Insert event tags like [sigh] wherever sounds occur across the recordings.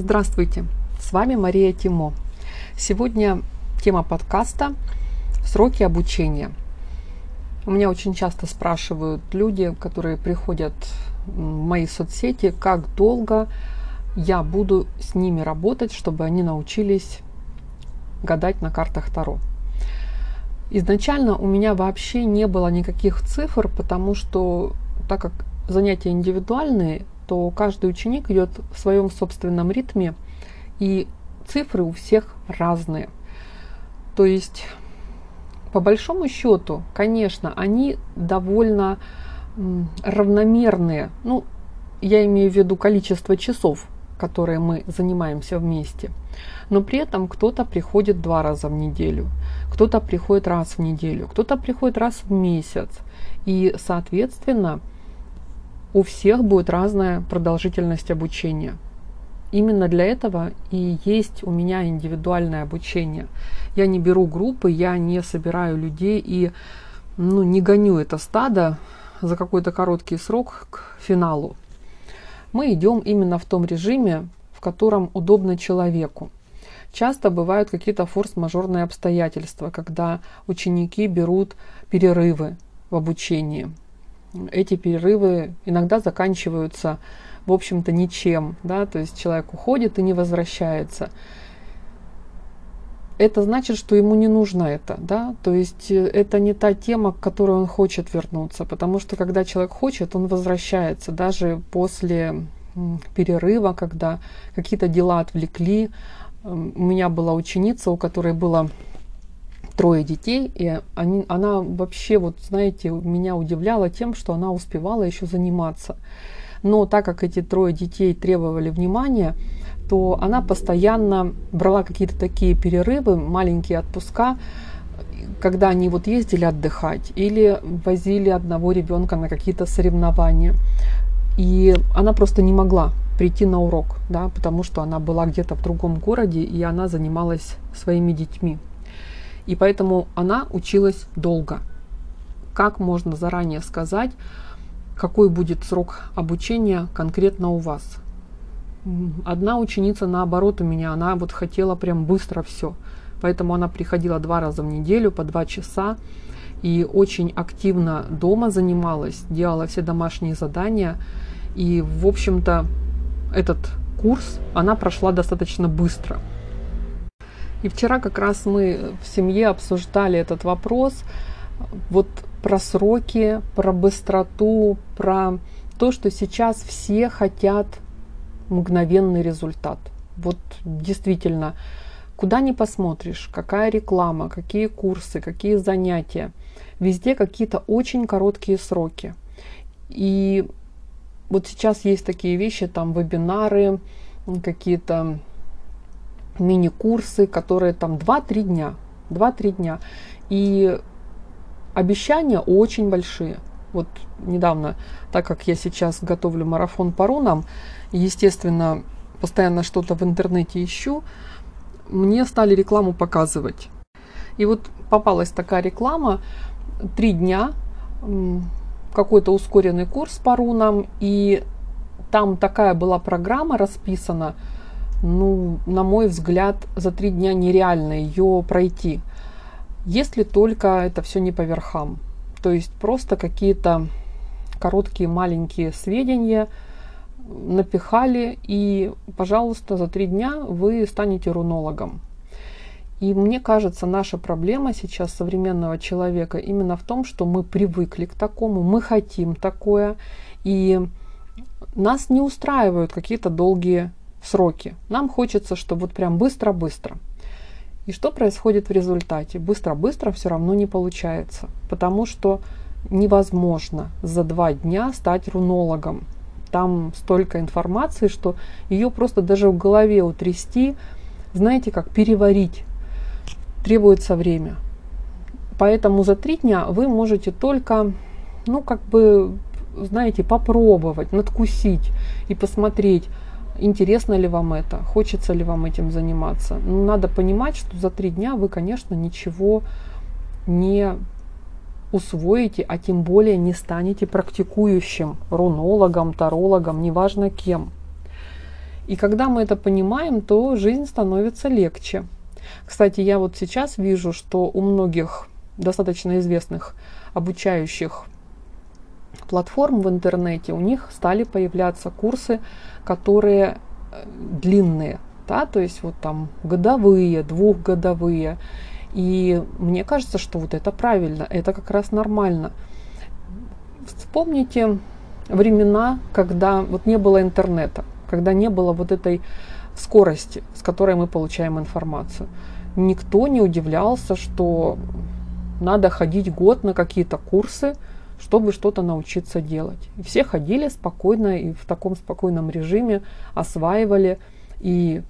Здравствуйте, с вами Мария Тимо. Сегодня тема подкаста «Сроки обучения». У меня очень часто спрашивают люди, которые приходят в мои соцсети, как долго я буду с ними работать, чтобы они научились гадать на картах Таро. Изначально у меня вообще не было никаких цифр, потому что так как занятия индивидуальные, то каждый ученик идет в своем собственном ритме, и цифры у всех разные. То есть, по большому счету, конечно, они довольно равномерные. Ну, я имею в виду количество часов, которые мы занимаемся вместе. Но при этом кто-то приходит два раза в неделю, кто-то приходит раз в неделю, кто-то приходит раз в месяц. И, соответственно, у всех будет разная продолжительность обучения. Именно для этого и есть у меня индивидуальное обучение. Я не беру группы, я не собираю людей и ну, не гоню это стадо за какой-то короткий срок к финалу. Мы идем именно в том режиме, в котором удобно человеку. Часто бывают какие-то форс-мажорные обстоятельства, когда ученики берут перерывы в обучении – эти перерывы иногда заканчиваются, в общем-то, ничем, да, то есть человек уходит и не возвращается. Это значит, что ему не нужно это, да, то есть э, это не та тема, к которой он хочет вернуться, потому что когда человек хочет, он возвращается, даже после перерыва, когда какие-то дела отвлекли. У меня была ученица, у которой было трое детей, и они, она вообще, вот знаете, меня удивляла тем, что она успевала еще заниматься. Но так как эти трое детей требовали внимания, то она постоянно брала какие-то такие перерывы, маленькие отпуска, когда они вот ездили отдыхать или возили одного ребенка на какие-то соревнования. И она просто не могла прийти на урок, да, потому что она была где-то в другом городе, и она занималась своими детьми. И поэтому она училась долго. Как можно заранее сказать, какой будет срок обучения конкретно у вас? Одна ученица, наоборот, у меня, она вот хотела прям быстро все. Поэтому она приходила два раза в неделю по два часа и очень активно дома занималась, делала все домашние задания. И, в общем-то, этот курс она прошла достаточно быстро. И вчера как раз мы в семье обсуждали этот вопрос, вот про сроки, про быстроту, про то, что сейчас все хотят мгновенный результат. Вот действительно, куда ни посмотришь, какая реклама, какие курсы, какие занятия, везде какие-то очень короткие сроки. И вот сейчас есть такие вещи, там вебинары, какие-то мини-курсы, которые там 2-3 дня. 2-3 дня. И обещания очень большие. Вот недавно, так как я сейчас готовлю марафон по рунам, естественно, постоянно что-то в интернете ищу, мне стали рекламу показывать. И вот попалась такая реклама, три дня, какой-то ускоренный курс по рунам, и там такая была программа расписана – ну, на мой взгляд, за три дня нереально ее пройти, если только это все не по верхам. То есть просто какие-то короткие маленькие сведения напихали, и, пожалуйста, за три дня вы станете рунологом. И мне кажется, наша проблема сейчас современного человека именно в том, что мы привыкли к такому, мы хотим такое, и нас не устраивают какие-то долгие сроки. Нам хочется, чтобы вот прям быстро-быстро. И что происходит в результате? Быстро-быстро все равно не получается, потому что невозможно за два дня стать рунологом. Там столько информации, что ее просто даже в голове утрясти, знаете, как переварить, требуется время. Поэтому за три дня вы можете только, ну, как бы, знаете, попробовать, надкусить и посмотреть, интересно ли вам это, хочется ли вам этим заниматься. Но надо понимать, что за три дня вы, конечно, ничего не усвоите, а тем более не станете практикующим рунологом, тарологом, неважно кем. И когда мы это понимаем, то жизнь становится легче. Кстати, я вот сейчас вижу, что у многих достаточно известных обучающих платформ в интернете, у них стали появляться курсы, которые э, длинные, да, то есть вот там годовые, двухгодовые. И мне кажется, что вот это правильно, это как раз нормально. Вспомните времена, когда вот не было интернета, когда не было вот этой скорости, с которой мы получаем информацию. Никто не удивлялся, что надо ходить год на какие-то курсы, чтобы что-то научиться делать. И все ходили спокойно и в таком спокойном режиме осваивали и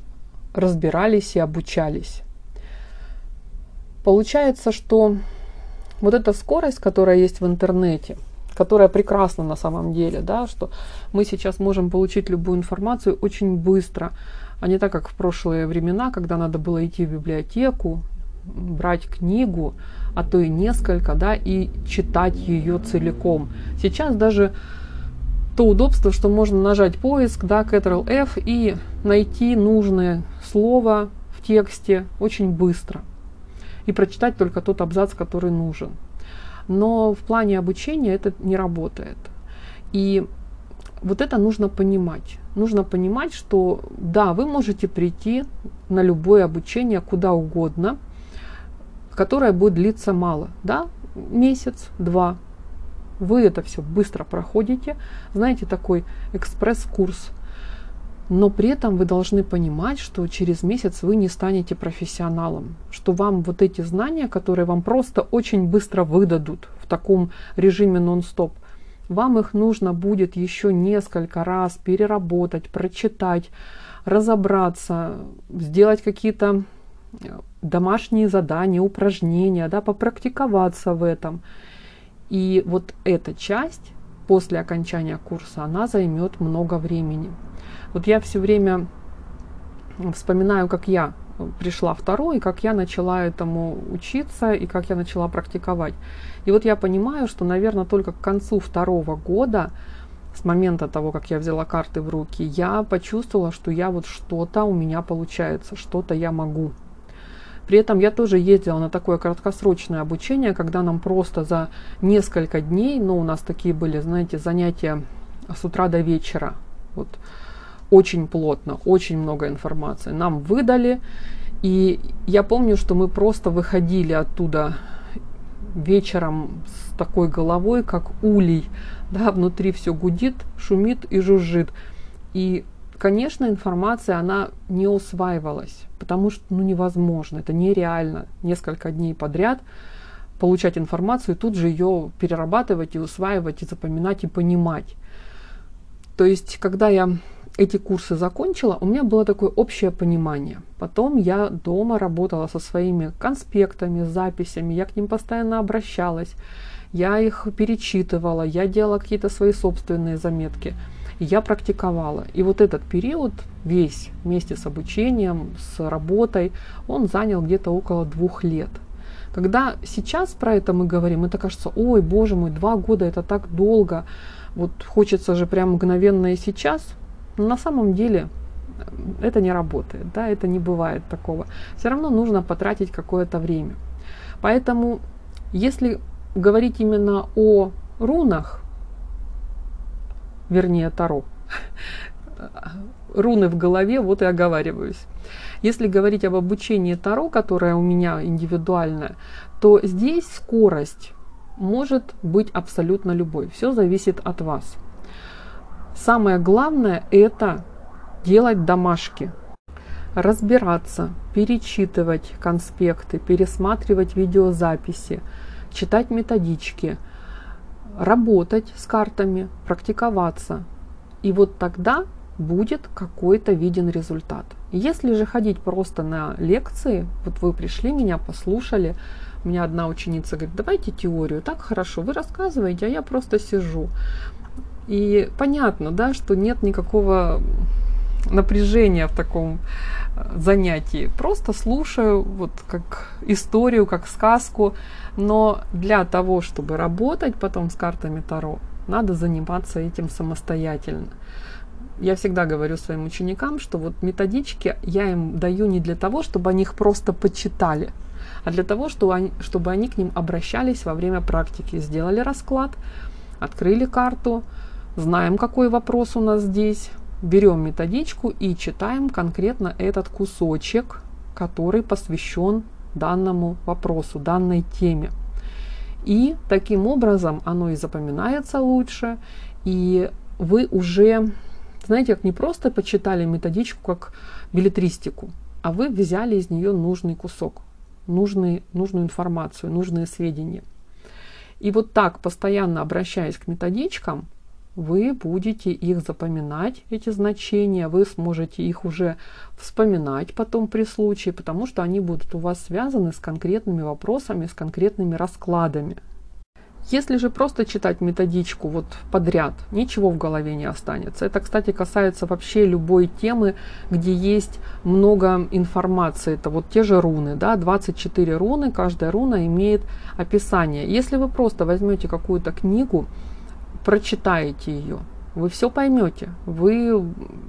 разбирались и обучались. Получается, что вот эта скорость, которая есть в интернете, которая прекрасна на самом деле, да, что мы сейчас можем получить любую информацию очень быстро, а не так, как в прошлые времена, когда надо было идти в библиотеку, брать книгу, а то и несколько, да, и читать ее целиком. Сейчас даже то удобство, что можно нажать поиск, да, Ctrl-F и найти нужное слово в тексте очень быстро и прочитать только тот абзац, который нужен. Но в плане обучения это не работает. И вот это нужно понимать. Нужно понимать, что да, вы можете прийти на любое обучение куда угодно, которая будет длиться мало, да, месяц, два. Вы это все быстро проходите, знаете, такой экспресс-курс. Но при этом вы должны понимать, что через месяц вы не станете профессионалом, что вам вот эти знания, которые вам просто очень быстро выдадут в таком режиме нон-стоп, вам их нужно будет еще несколько раз переработать, прочитать, разобраться, сделать какие-то домашние задания, упражнения, да, попрактиковаться в этом. И вот эта часть после окончания курса, она займет много времени. Вот я все время вспоминаю, как я пришла второй, и как я начала этому учиться, и как я начала практиковать. И вот я понимаю, что, наверное, только к концу второго года, с момента того, как я взяла карты в руки, я почувствовала, что я вот что-то у меня получается, что-то я могу. При этом я тоже ездила на такое краткосрочное обучение, когда нам просто за несколько дней, ну, у нас такие были, знаете, занятия с утра до вечера, вот, очень плотно, очень много информации. Нам выдали, и я помню, что мы просто выходили оттуда вечером с такой головой, как улей, да, внутри все гудит, шумит и жужжит. И Конечно, информация, она не усваивалась, потому что ну, невозможно, это нереально несколько дней подряд получать информацию и тут же ее перерабатывать и усваивать, и запоминать, и понимать. То есть, когда я эти курсы закончила, у меня было такое общее понимание. Потом я дома работала со своими конспектами, записями, я к ним постоянно обращалась, я их перечитывала, я делала какие-то свои собственные заметки – я практиковала. И вот этот период весь вместе с обучением, с работой, он занял где-то около двух лет. Когда сейчас про это мы говорим, это кажется, ой, боже мой, два года это так долго, вот хочется же прям мгновенно и сейчас. Но на самом деле э, это не работает, да, это не бывает такого. Все равно нужно потратить какое-то время. Поэтому, если говорить именно о рунах, вернее Таро. Руны в голове, вот и оговариваюсь. Если говорить об обучении Таро, которое у меня индивидуальное, то здесь скорость может быть абсолютно любой. Все зависит от вас. Самое главное это делать домашки, разбираться, перечитывать конспекты, пересматривать видеозаписи, читать методички – работать с картами, практиковаться. И вот тогда будет какой-то виден результат. Если же ходить просто на лекции, вот вы пришли, меня послушали, у меня одна ученица говорит, давайте теорию, так хорошо, вы рассказываете, а я просто сижу. И понятно, да, что нет никакого напряжения в таком э, занятии. Просто слушаю вот как историю, как сказку. Но для того, чтобы работать потом с картами Таро, надо заниматься этим самостоятельно. я всегда говорю своим ученикам, что вот методички я им даю не для того, чтобы они их просто почитали, а для того, чтобы они, чтобы они к ним обращались во время практики. Сделали расклад, открыли карту, знаем, какой вопрос у нас здесь, берем методичку и читаем конкретно этот кусочек, который посвящен данному вопросу, данной теме. И таким образом оно и запоминается лучше, и вы уже, знаете, как не просто почитали методичку как билетристику, а вы взяли из нее нужный кусок, нужный, нужную информацию, нужные сведения. И вот так, постоянно обращаясь к методичкам, вы будете их запоминать, эти значения, вы сможете их уже вспоминать потом при случае, потому что они будут у вас связаны с конкретными вопросами, с конкретными раскладами. Если же просто читать методичку вот подряд, ничего в голове не останется. Это, кстати, касается вообще любой темы, где есть много информации. Это вот те же руны, да, 24 руны, каждая руна имеет описание. Если вы просто возьмете какую-то книгу, прочитаете ее, вы все поймете, вы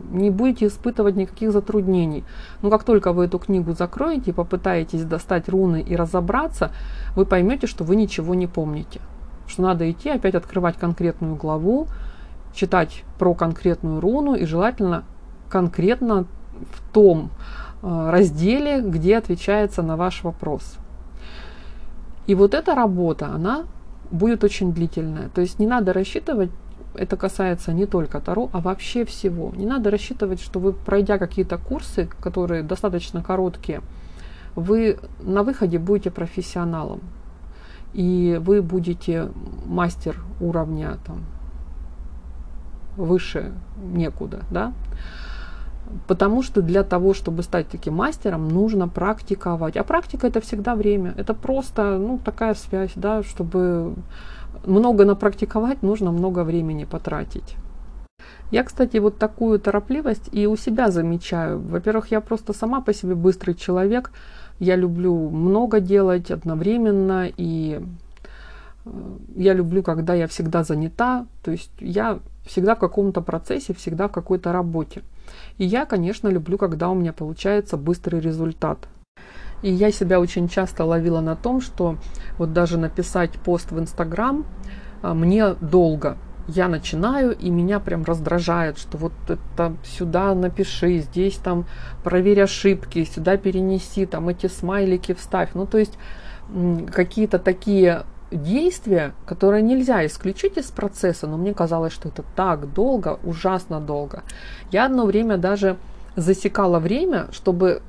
не будете испытывать никаких затруднений. Но как только вы эту книгу закроете и попытаетесь достать руны и разобраться, вы поймете, что вы ничего не помните. Что надо идти опять открывать конкретную главу, читать про конкретную руну и желательно конкретно в том э, разделе, где отвечается на ваш вопрос. И вот эта работа, она будет очень длительная. То есть не надо рассчитывать, это касается не только Таро, а вообще всего. Не надо рассчитывать, что вы, пройдя какие-то курсы, которые достаточно короткие, вы на выходе будете профессионалом. И вы будете мастер уровня там, выше некуда. Да? Потому что для того, чтобы стать таким мастером, нужно практиковать. А практика это всегда время. Это просто ну, такая связь, да, чтобы много напрактиковать, нужно много времени потратить. Я, кстати, вот такую торопливость и у себя замечаю. Во-первых, я просто сама по себе быстрый человек. Я люблю много делать одновременно и я люблю, когда я всегда занята. То есть я всегда в каком-то процессе, всегда в какой-то работе. И я, конечно, люблю, когда у меня получается быстрый результат. И я себя очень часто ловила на том, что вот даже написать пост в Инстаграм а, мне долго. Я начинаю, и меня прям раздражает, что вот это сюда напиши, здесь там проверь ошибки, сюда перенеси, там эти смайлики вставь. Ну, то есть какие-то такие действия, которые нельзя исключить из процесса, но мне казалось, что это так долго, ужасно долго. Я одно время даже засекала время, чтобы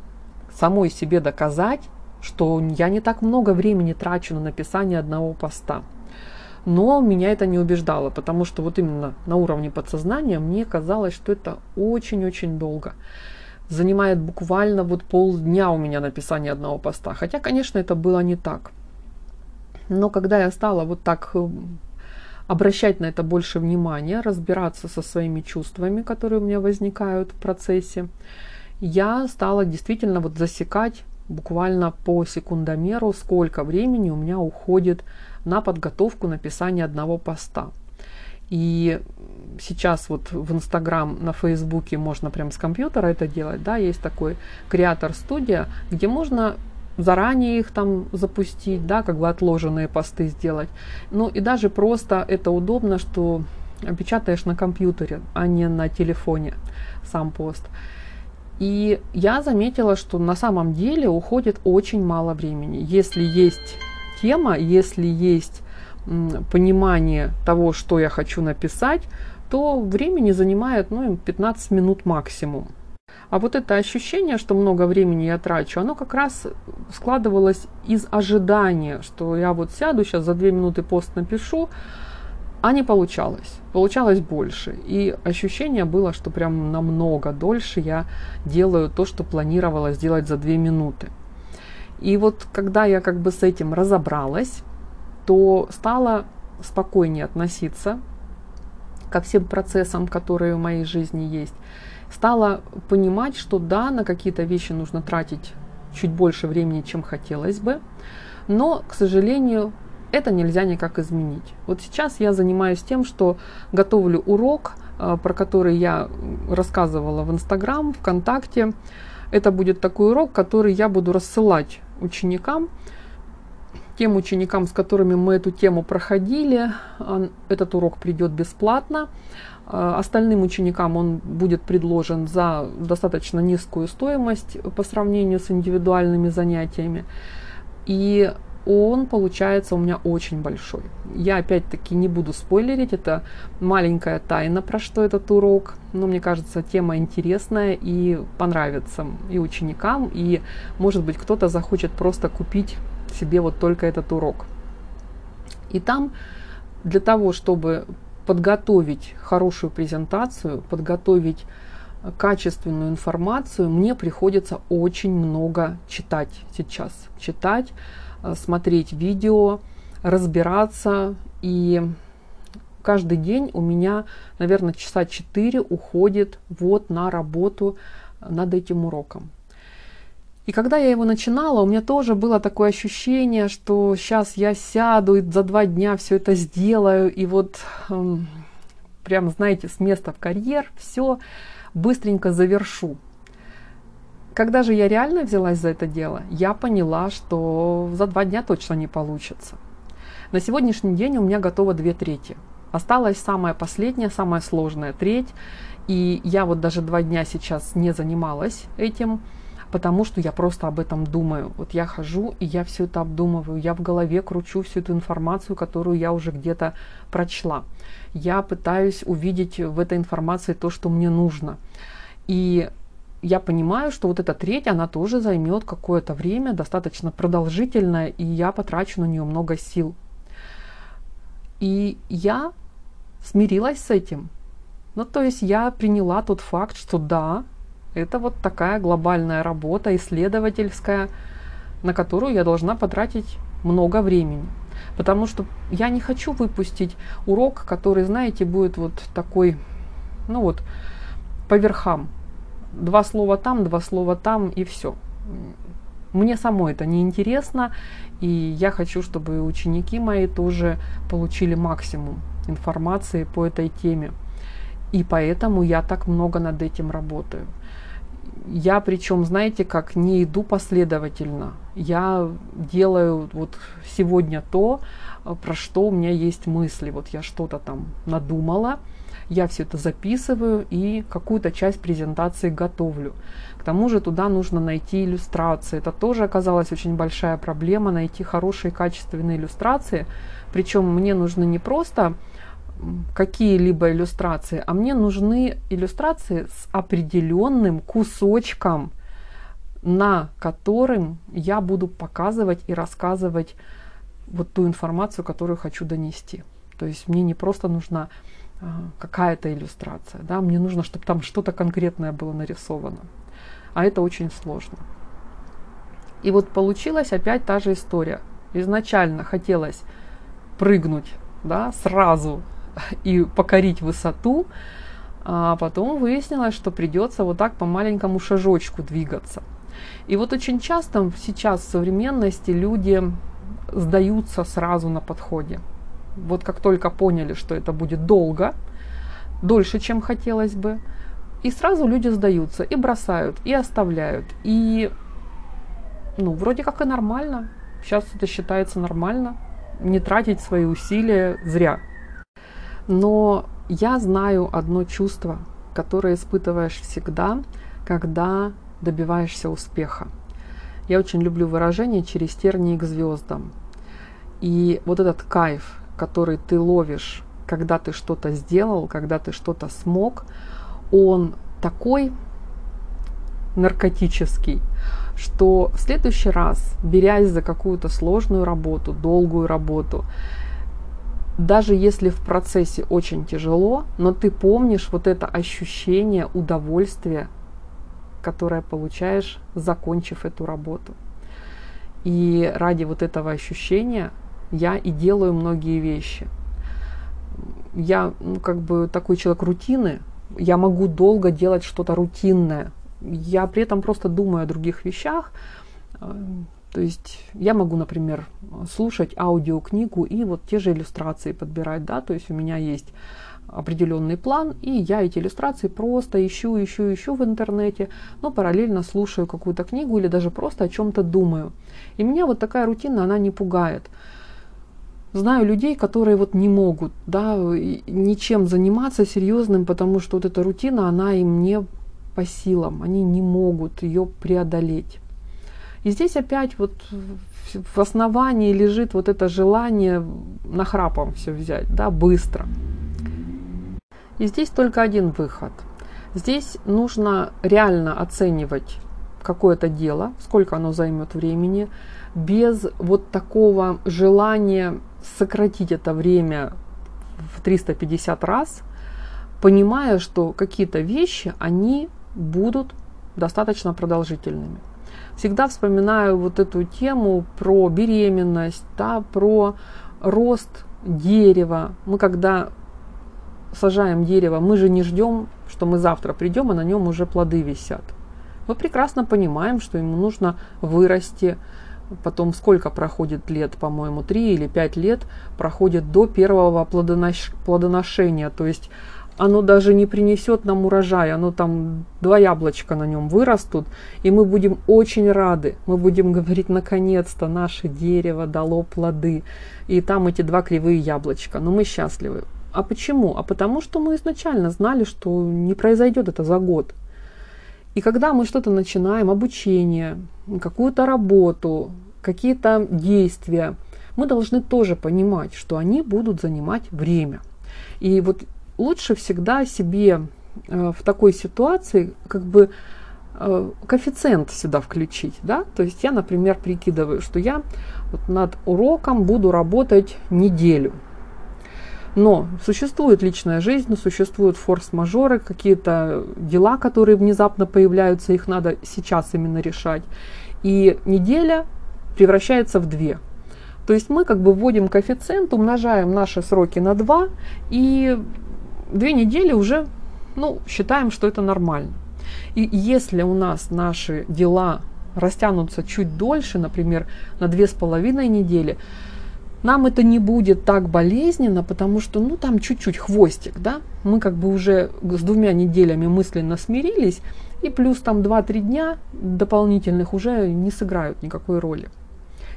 самой себе доказать, что я не так много времени трачу на написание одного поста. Но меня это не убеждало, потому что вот именно на уровне подсознания мне казалось, что это очень-очень долго. Занимает буквально вот полдня у меня написание одного поста. Хотя, конечно, это было не так. Но когда я стала вот так э, обращать на это больше внимания, разбираться со своими чувствами, которые у меня возникают в процессе, я стала действительно вот засекать буквально по секундомеру, сколько времени у меня уходит на подготовку написания одного поста. И сейчас вот в Инстаграм, на Фейсбуке можно прям с компьютера это делать, да, есть такой креатор студия, где можно заранее их там запустить, да, как бы отложенные посты сделать. Ну и даже просто это удобно, что печатаешь на компьютере, а не на телефоне сам пост. И я заметила, что на самом деле уходит очень мало времени. Если есть тема, если есть понимание того, что я хочу написать, то времени занимает ну, 15 минут максимум. А вот это ощущение, что много времени я трачу, оно как раз складывалось из ожидания, что я вот сяду, сейчас за две минуты пост напишу, а не получалось. Получалось больше. И ощущение было, что прям намного дольше я делаю то, что планировала сделать за две минуты. И вот когда я как бы с этим разобралась, то стала спокойнее относиться ко всем процессам, которые в моей жизни есть стала понимать, что да, на какие-то вещи нужно тратить чуть больше времени, чем хотелось бы, но, к сожалению, это нельзя никак изменить. Вот сейчас я занимаюсь тем, что готовлю урок э, про который я рассказывала в Инстаграм, ВКонтакте. Это будет такой урок, который я буду рассылать ученикам, тем ученикам, с которыми мы эту тему проходили. Этот урок придет бесплатно. Э, остальным ученикам он будет предложен за достаточно низкую стоимость по сравнению с индивидуальными занятиями. И он получается у меня очень большой. Я опять-таки не буду спойлерить, это маленькая тайна, про что этот урок, но мне кажется, тема интересная и понравится и ученикам, и может быть кто-то захочет просто купить себе вот только этот урок. И там для того, чтобы подготовить хорошую презентацию, подготовить качественную информацию, мне приходится очень много читать сейчас. Читать, э, смотреть видео, разбираться. И каждый день у меня, наверное, часа 4 уходит вот на работу над этим уроком. И когда я его начинала, у меня тоже было такое ощущение, что сейчас я сяду и за два дня все это сделаю, и вот эм, прям, знаете, с места в карьер, все быстренько завершу. Когда же я реально взялась за это дело, я поняла, что за два дня точно не получится. На сегодняшний день у меня готово две трети. Осталась самая последняя, самая сложная треть. И я вот даже два дня сейчас не занималась этим потому что я просто об этом думаю. Вот я хожу, и я все это обдумываю, я в голове кручу всю эту информацию, которую я уже где-то прочла. Я пытаюсь увидеть в этой информации то, что мне нужно. И я понимаю, что вот эта треть, она тоже займет какое-то время, достаточно продолжительное, и я потрачу на нее много сил. И я смирилась с этим. Ну, то есть я приняла тот факт, что да, это вот такая глобальная работа, исследовательская, на которую я должна потратить много времени. Потому что я не хочу выпустить урок, который, знаете, будет вот такой, ну вот, по верхам. Два слова там, два слова там и все. Мне самой это не интересно, и я хочу, чтобы ученики мои тоже получили максимум информации по этой теме. И поэтому я так много над этим работаю. Я причем, знаете, как не иду последовательно. Я делаю вот сегодня то, про что у меня есть мысли. Вот я что-то там надумала, я все это записываю и какую-то часть презентации готовлю. К тому же туда нужно найти иллюстрации. Это тоже оказалась очень большая проблема, найти хорошие качественные иллюстрации. Причем мне нужны не просто какие-либо иллюстрации, а мне нужны иллюстрации с определенным кусочком, на которым я буду показывать и рассказывать вот ту информацию, которую хочу донести. То есть мне не просто нужна а, какая-то иллюстрация, да, мне нужно, чтобы там что-то конкретное было нарисовано. А это очень сложно. И вот получилась опять та же история. Изначально хотелось прыгнуть да, сразу и покорить высоту, а потом выяснилось, что придется вот так по маленькому шажочку двигаться. И вот очень часто сейчас в современности люди сдаются сразу на подходе. Вот как только поняли, что это будет долго, дольше, чем хотелось бы, и сразу люди сдаются и бросают, и оставляют. И ну, вроде как и нормально. Сейчас это считается нормально. Не тратить свои усилия зря. Но я знаю одно чувство, которое испытываешь всегда, когда добиваешься успеха. Я очень люблю выражение «через тернии к звездам». И вот этот кайф, который ты ловишь, когда ты что-то сделал, когда ты что-то смог, он такой наркотический, что в следующий раз, берясь за какую-то сложную работу, долгую работу, даже если в процессе очень тяжело, но ты помнишь вот это ощущение удовольствия, которое получаешь, закончив эту работу. И ради вот этого ощущения я и делаю многие вещи. Я ну, как бы такой человек рутины, я могу долго делать что-то рутинное. Я при этом просто думаю о других вещах, то есть я могу, например, слушать аудиокнигу и вот те же иллюстрации подбирать, да, то есть у меня есть определенный план, и я эти иллюстрации просто ищу, ищу, ищу в интернете, но параллельно слушаю какую-то книгу или даже просто о чем-то думаю. И меня вот такая рутина, она не пугает. Знаю людей, которые вот не могут да, ничем заниматься серьезным, потому что вот эта рутина, она им не по силам, они не могут ее преодолеть. И здесь опять вот в основании лежит вот это желание нахрапом все взять, да, быстро. И здесь только один выход. Здесь нужно реально оценивать какое-то дело, сколько оно займет времени, без вот такого желания сократить это время в 350 раз, понимая, что какие-то вещи, они будут достаточно продолжительными. Всегда вспоминаю вот эту тему про беременность, да, про рост дерева. Мы когда сажаем дерево, мы же не ждем, что мы завтра придем, а на нем уже плоды висят. Мы прекрасно понимаем, что ему нужно вырасти, потом сколько проходит лет, по-моему, 3 или 5 лет проходит до первого плодонош... плодоношения. То есть оно даже не принесет нам урожай, оно там два яблочка на нем вырастут, и мы будем очень рады, мы будем [laughs] говорить, наконец-то наше дерево дало плоды, и там эти два кривые яблочка, но мы счастливы. А почему? А потому что мы изначально знали, что не произойдет это за год. И когда мы что-то начинаем, обучение, какую-то работу, какие-то действия, мы должны тоже понимать, что они будут занимать время. И вот лучше всегда себе э, в такой ситуации как бы э, коэффициент сюда включить, да, то есть я, например, прикидываю, что я вот над уроком буду работать неделю, но существует личная жизнь, существуют форс-мажоры, какие-то дела, которые внезапно появляются, их надо сейчас именно решать. И неделя превращается в две. То есть мы как бы вводим коэффициент, умножаем наши сроки на 2, и две недели уже ну, считаем, что это нормально. И если у нас наши дела растянутся чуть дольше, например, на две с половиной недели, нам это не будет так болезненно, потому что, ну, там чуть-чуть хвостик, да, мы как бы уже с двумя неделями мысленно смирились, и плюс там 2-3 дня дополнительных уже не сыграют никакой роли.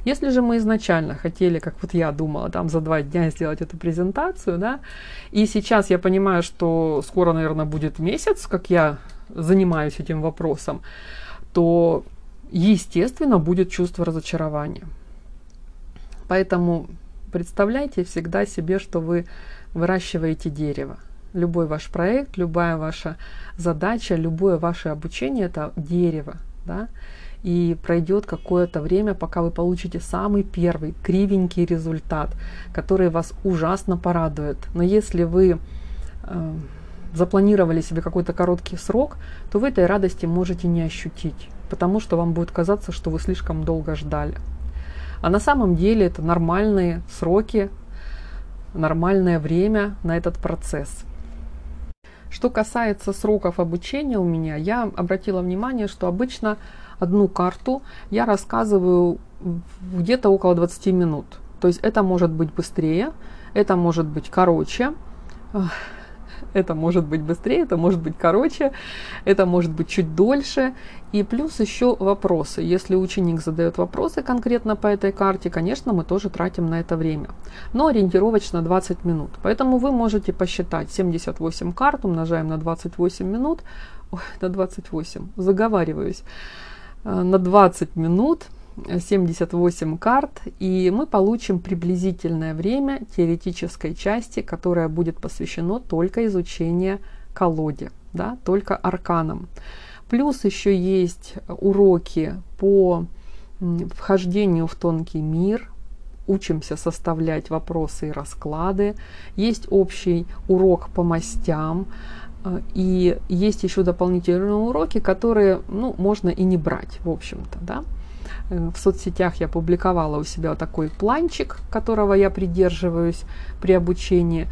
Если же мы изначально хотели, как вот я думала, там за два дня сделать эту презентацию, да, и сейчас я понимаю, что скоро, наверное, будет месяц, как я занимаюсь этим вопросом, то, естественно, будет чувство разочарования. Поэтому представляйте всегда себе, что вы выращиваете дерево. Любой ваш проект, любая ваша задача, любое ваше обучение – это дерево. Да? И пройдет какое-то время, пока вы получите самый первый кривенький результат, который вас ужасно порадует. Но если вы э, запланировали себе какой-то короткий срок, то вы этой радости можете не ощутить, потому что вам будет казаться, что вы слишком долго ждали. А на самом деле это нормальные сроки, нормальное время на этот процесс. Что касается сроков обучения у меня, я обратила внимание, что обычно одну карту я рассказываю где-то около 20 минут. То есть это может быть быстрее, это может быть короче. Это может быть быстрее, это может быть короче, это может быть чуть дольше. И плюс еще вопросы. Если ученик задает вопросы конкретно по этой карте, конечно, мы тоже тратим на это время. Но ориентировочно 20 минут. Поэтому вы можете посчитать 78 карт, умножаем на 28 минут. Ой, на 28, заговариваюсь. Э, на 20 минут 78 карт, и мы получим приблизительное время теоретической части, которая будет посвящено только изучению колоде, да, только арканам. Плюс еще есть уроки по вхождению в тонкий мир, учимся составлять вопросы и расклады. Есть общий урок по мастям, э, и есть еще дополнительные уроки, которые ну, можно и не брать, в общем-то. Да? Э, в соцсетях я публиковала у себя такой планчик, которого я придерживаюсь при обучении.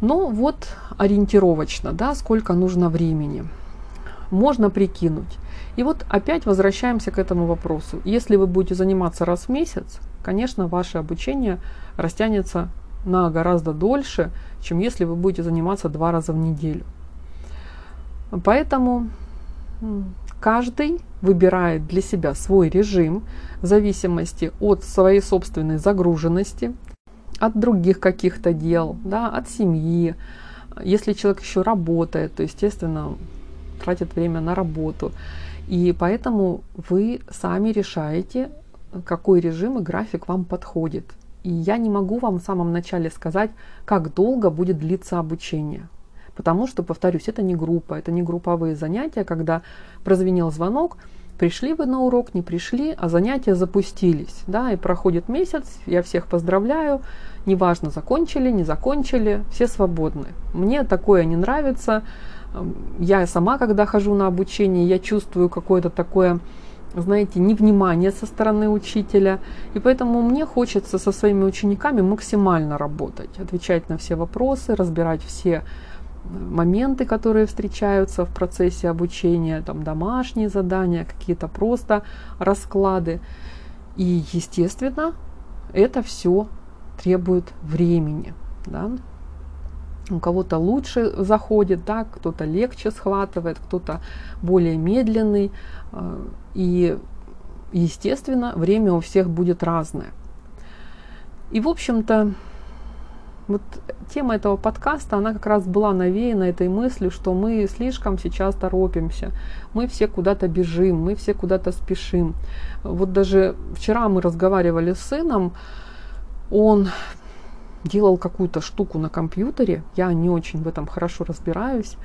Но вот ориентировочно, да, сколько нужно времени. Можно прикинуть. И вот опять возвращаемся к этому вопросу. Если вы будете заниматься раз в месяц, конечно, ваше обучение растянется на гораздо дольше, чем если вы будете заниматься два раза в неделю. Поэтому каждый выбирает для себя свой режим в зависимости от своей собственной загруженности, от других каких-то дел, да, от семьи. Если человек еще работает, то, естественно, тратит время на работу. И поэтому вы сами решаете, какой режим и график вам подходит. И я не могу вам в самом начале сказать, как долго будет длиться обучение. Потому что, повторюсь, это не группа, это не групповые занятия, когда прозвенел звонок, пришли вы на урок, не пришли, а занятия запустились. Да, и проходит месяц, я всех поздравляю, неважно, закончили, не закончили, все свободны. Мне такое не нравится. Я сама, когда хожу на обучение, я чувствую какое-то такое знаете, невнимание со стороны учителя. И поэтому мне хочется со своими учениками максимально работать, отвечать на все вопросы, разбирать все моменты, которые встречаются в процессе обучения, там домашние задания, какие-то просто расклады. И, естественно, это все требует времени. Да? У кого-то лучше заходит, да, кто-то легче схватывает, кто-то более медленный. Э, и, естественно, время у всех будет разное. И, в общем-то, вот тема этого подкаста, она как раз была навеяна этой мыслью, что мы слишком сейчас торопимся, мы все куда-то бежим, мы все куда-то спешим. Вот даже вчера мы разговаривали с сыном, он делал какую-то штуку на компьютере, я не очень в этом хорошо разбираюсь,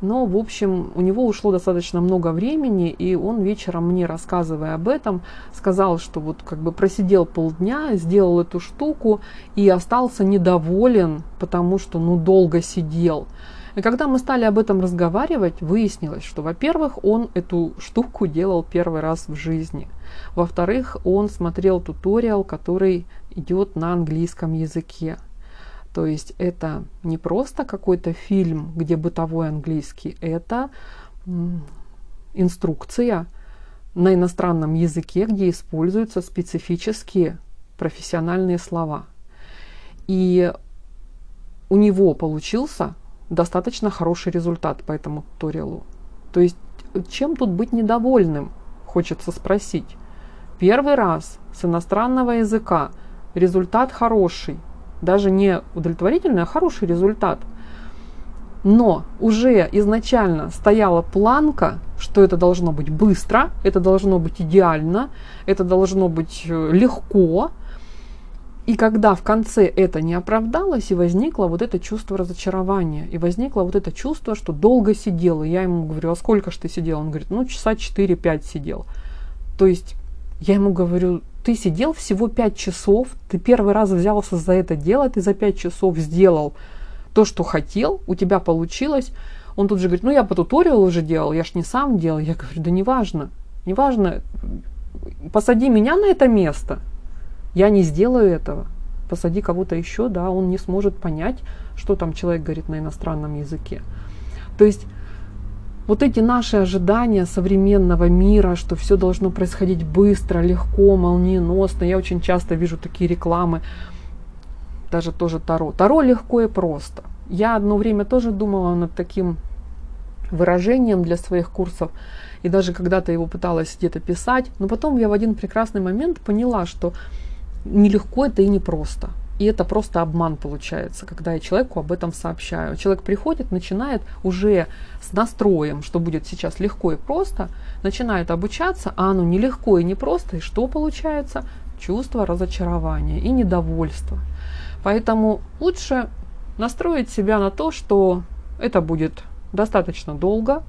но, в общем, у него ушло достаточно много времени, и он вечером мне, рассказывая об этом, сказал, что вот как бы просидел полдня, сделал эту штуку и остался недоволен, потому что, ну, долго сидел. И когда мы стали об этом разговаривать, выяснилось, что, во-первых, он эту штуку делал первый раз в жизни. Во-вторых, он смотрел туториал, который идет на английском языке. То есть это не просто какой-то фильм, где бытовой английский, это инструкция на иностранном языке, где используются специфические профессиональные слова. И у него получился достаточно хороший результат по этому туториалу. То есть чем тут быть недовольным, хочется спросить. Первый раз с иностранного языка результат хороший даже не удовлетворительный, а хороший результат. Но уже изначально стояла планка, что это должно быть быстро, это должно быть идеально, это должно быть э, легко. И когда в конце это не оправдалось, и возникло вот это чувство разочарования, и возникло вот это чувство, что долго сидел. И я ему говорю, а сколько же ты сидел? Он говорит, ну часа 4-5 сидел. То есть я ему говорю, ты сидел всего 5 часов, ты первый раз взялся за это дело, ты за 5 часов сделал то, что хотел, у тебя получилось. Он тут же говорит, ну я по туториалу уже делал, я ж не сам делал. Я говорю, да неважно, неважно, посади меня на это место, я не сделаю этого. Посади кого-то еще, да, он не сможет понять, что там человек говорит на иностранном языке. То есть вот эти наши ожидания современного мира, что все должно происходить быстро, легко, молниеносно. Я очень часто вижу такие рекламы, даже тоже Таро. Таро легко и просто. Я одно время тоже думала над таким выражением для своих курсов, и даже когда-то его пыталась где-то писать, но потом я в один прекрасный момент поняла, что нелегко это и непросто. И это просто обман получается, когда я человеку об этом сообщаю. Человек приходит, начинает уже с настроем, что будет сейчас легко и просто, начинает обучаться, а оно нелегко и не просто. И что получается? Чувство разочарования и недовольства. Поэтому лучше настроить себя на то, что это будет достаточно долго,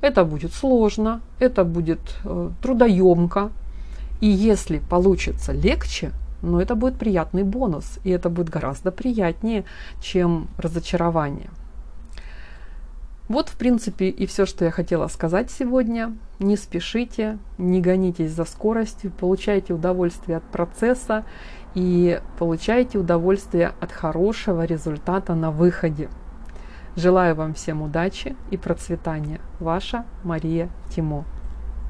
это будет сложно, это будет э, трудоемко. И если получится легче, но это будет приятный бонус, и это будет гораздо приятнее, чем разочарование. Вот, в принципе, и все, что я хотела сказать сегодня. Не спешите, не гонитесь за скоростью, получайте удовольствие от процесса и получайте удовольствие от хорошего результата на выходе. Желаю вам всем удачи и процветания. Ваша Мария Тимо.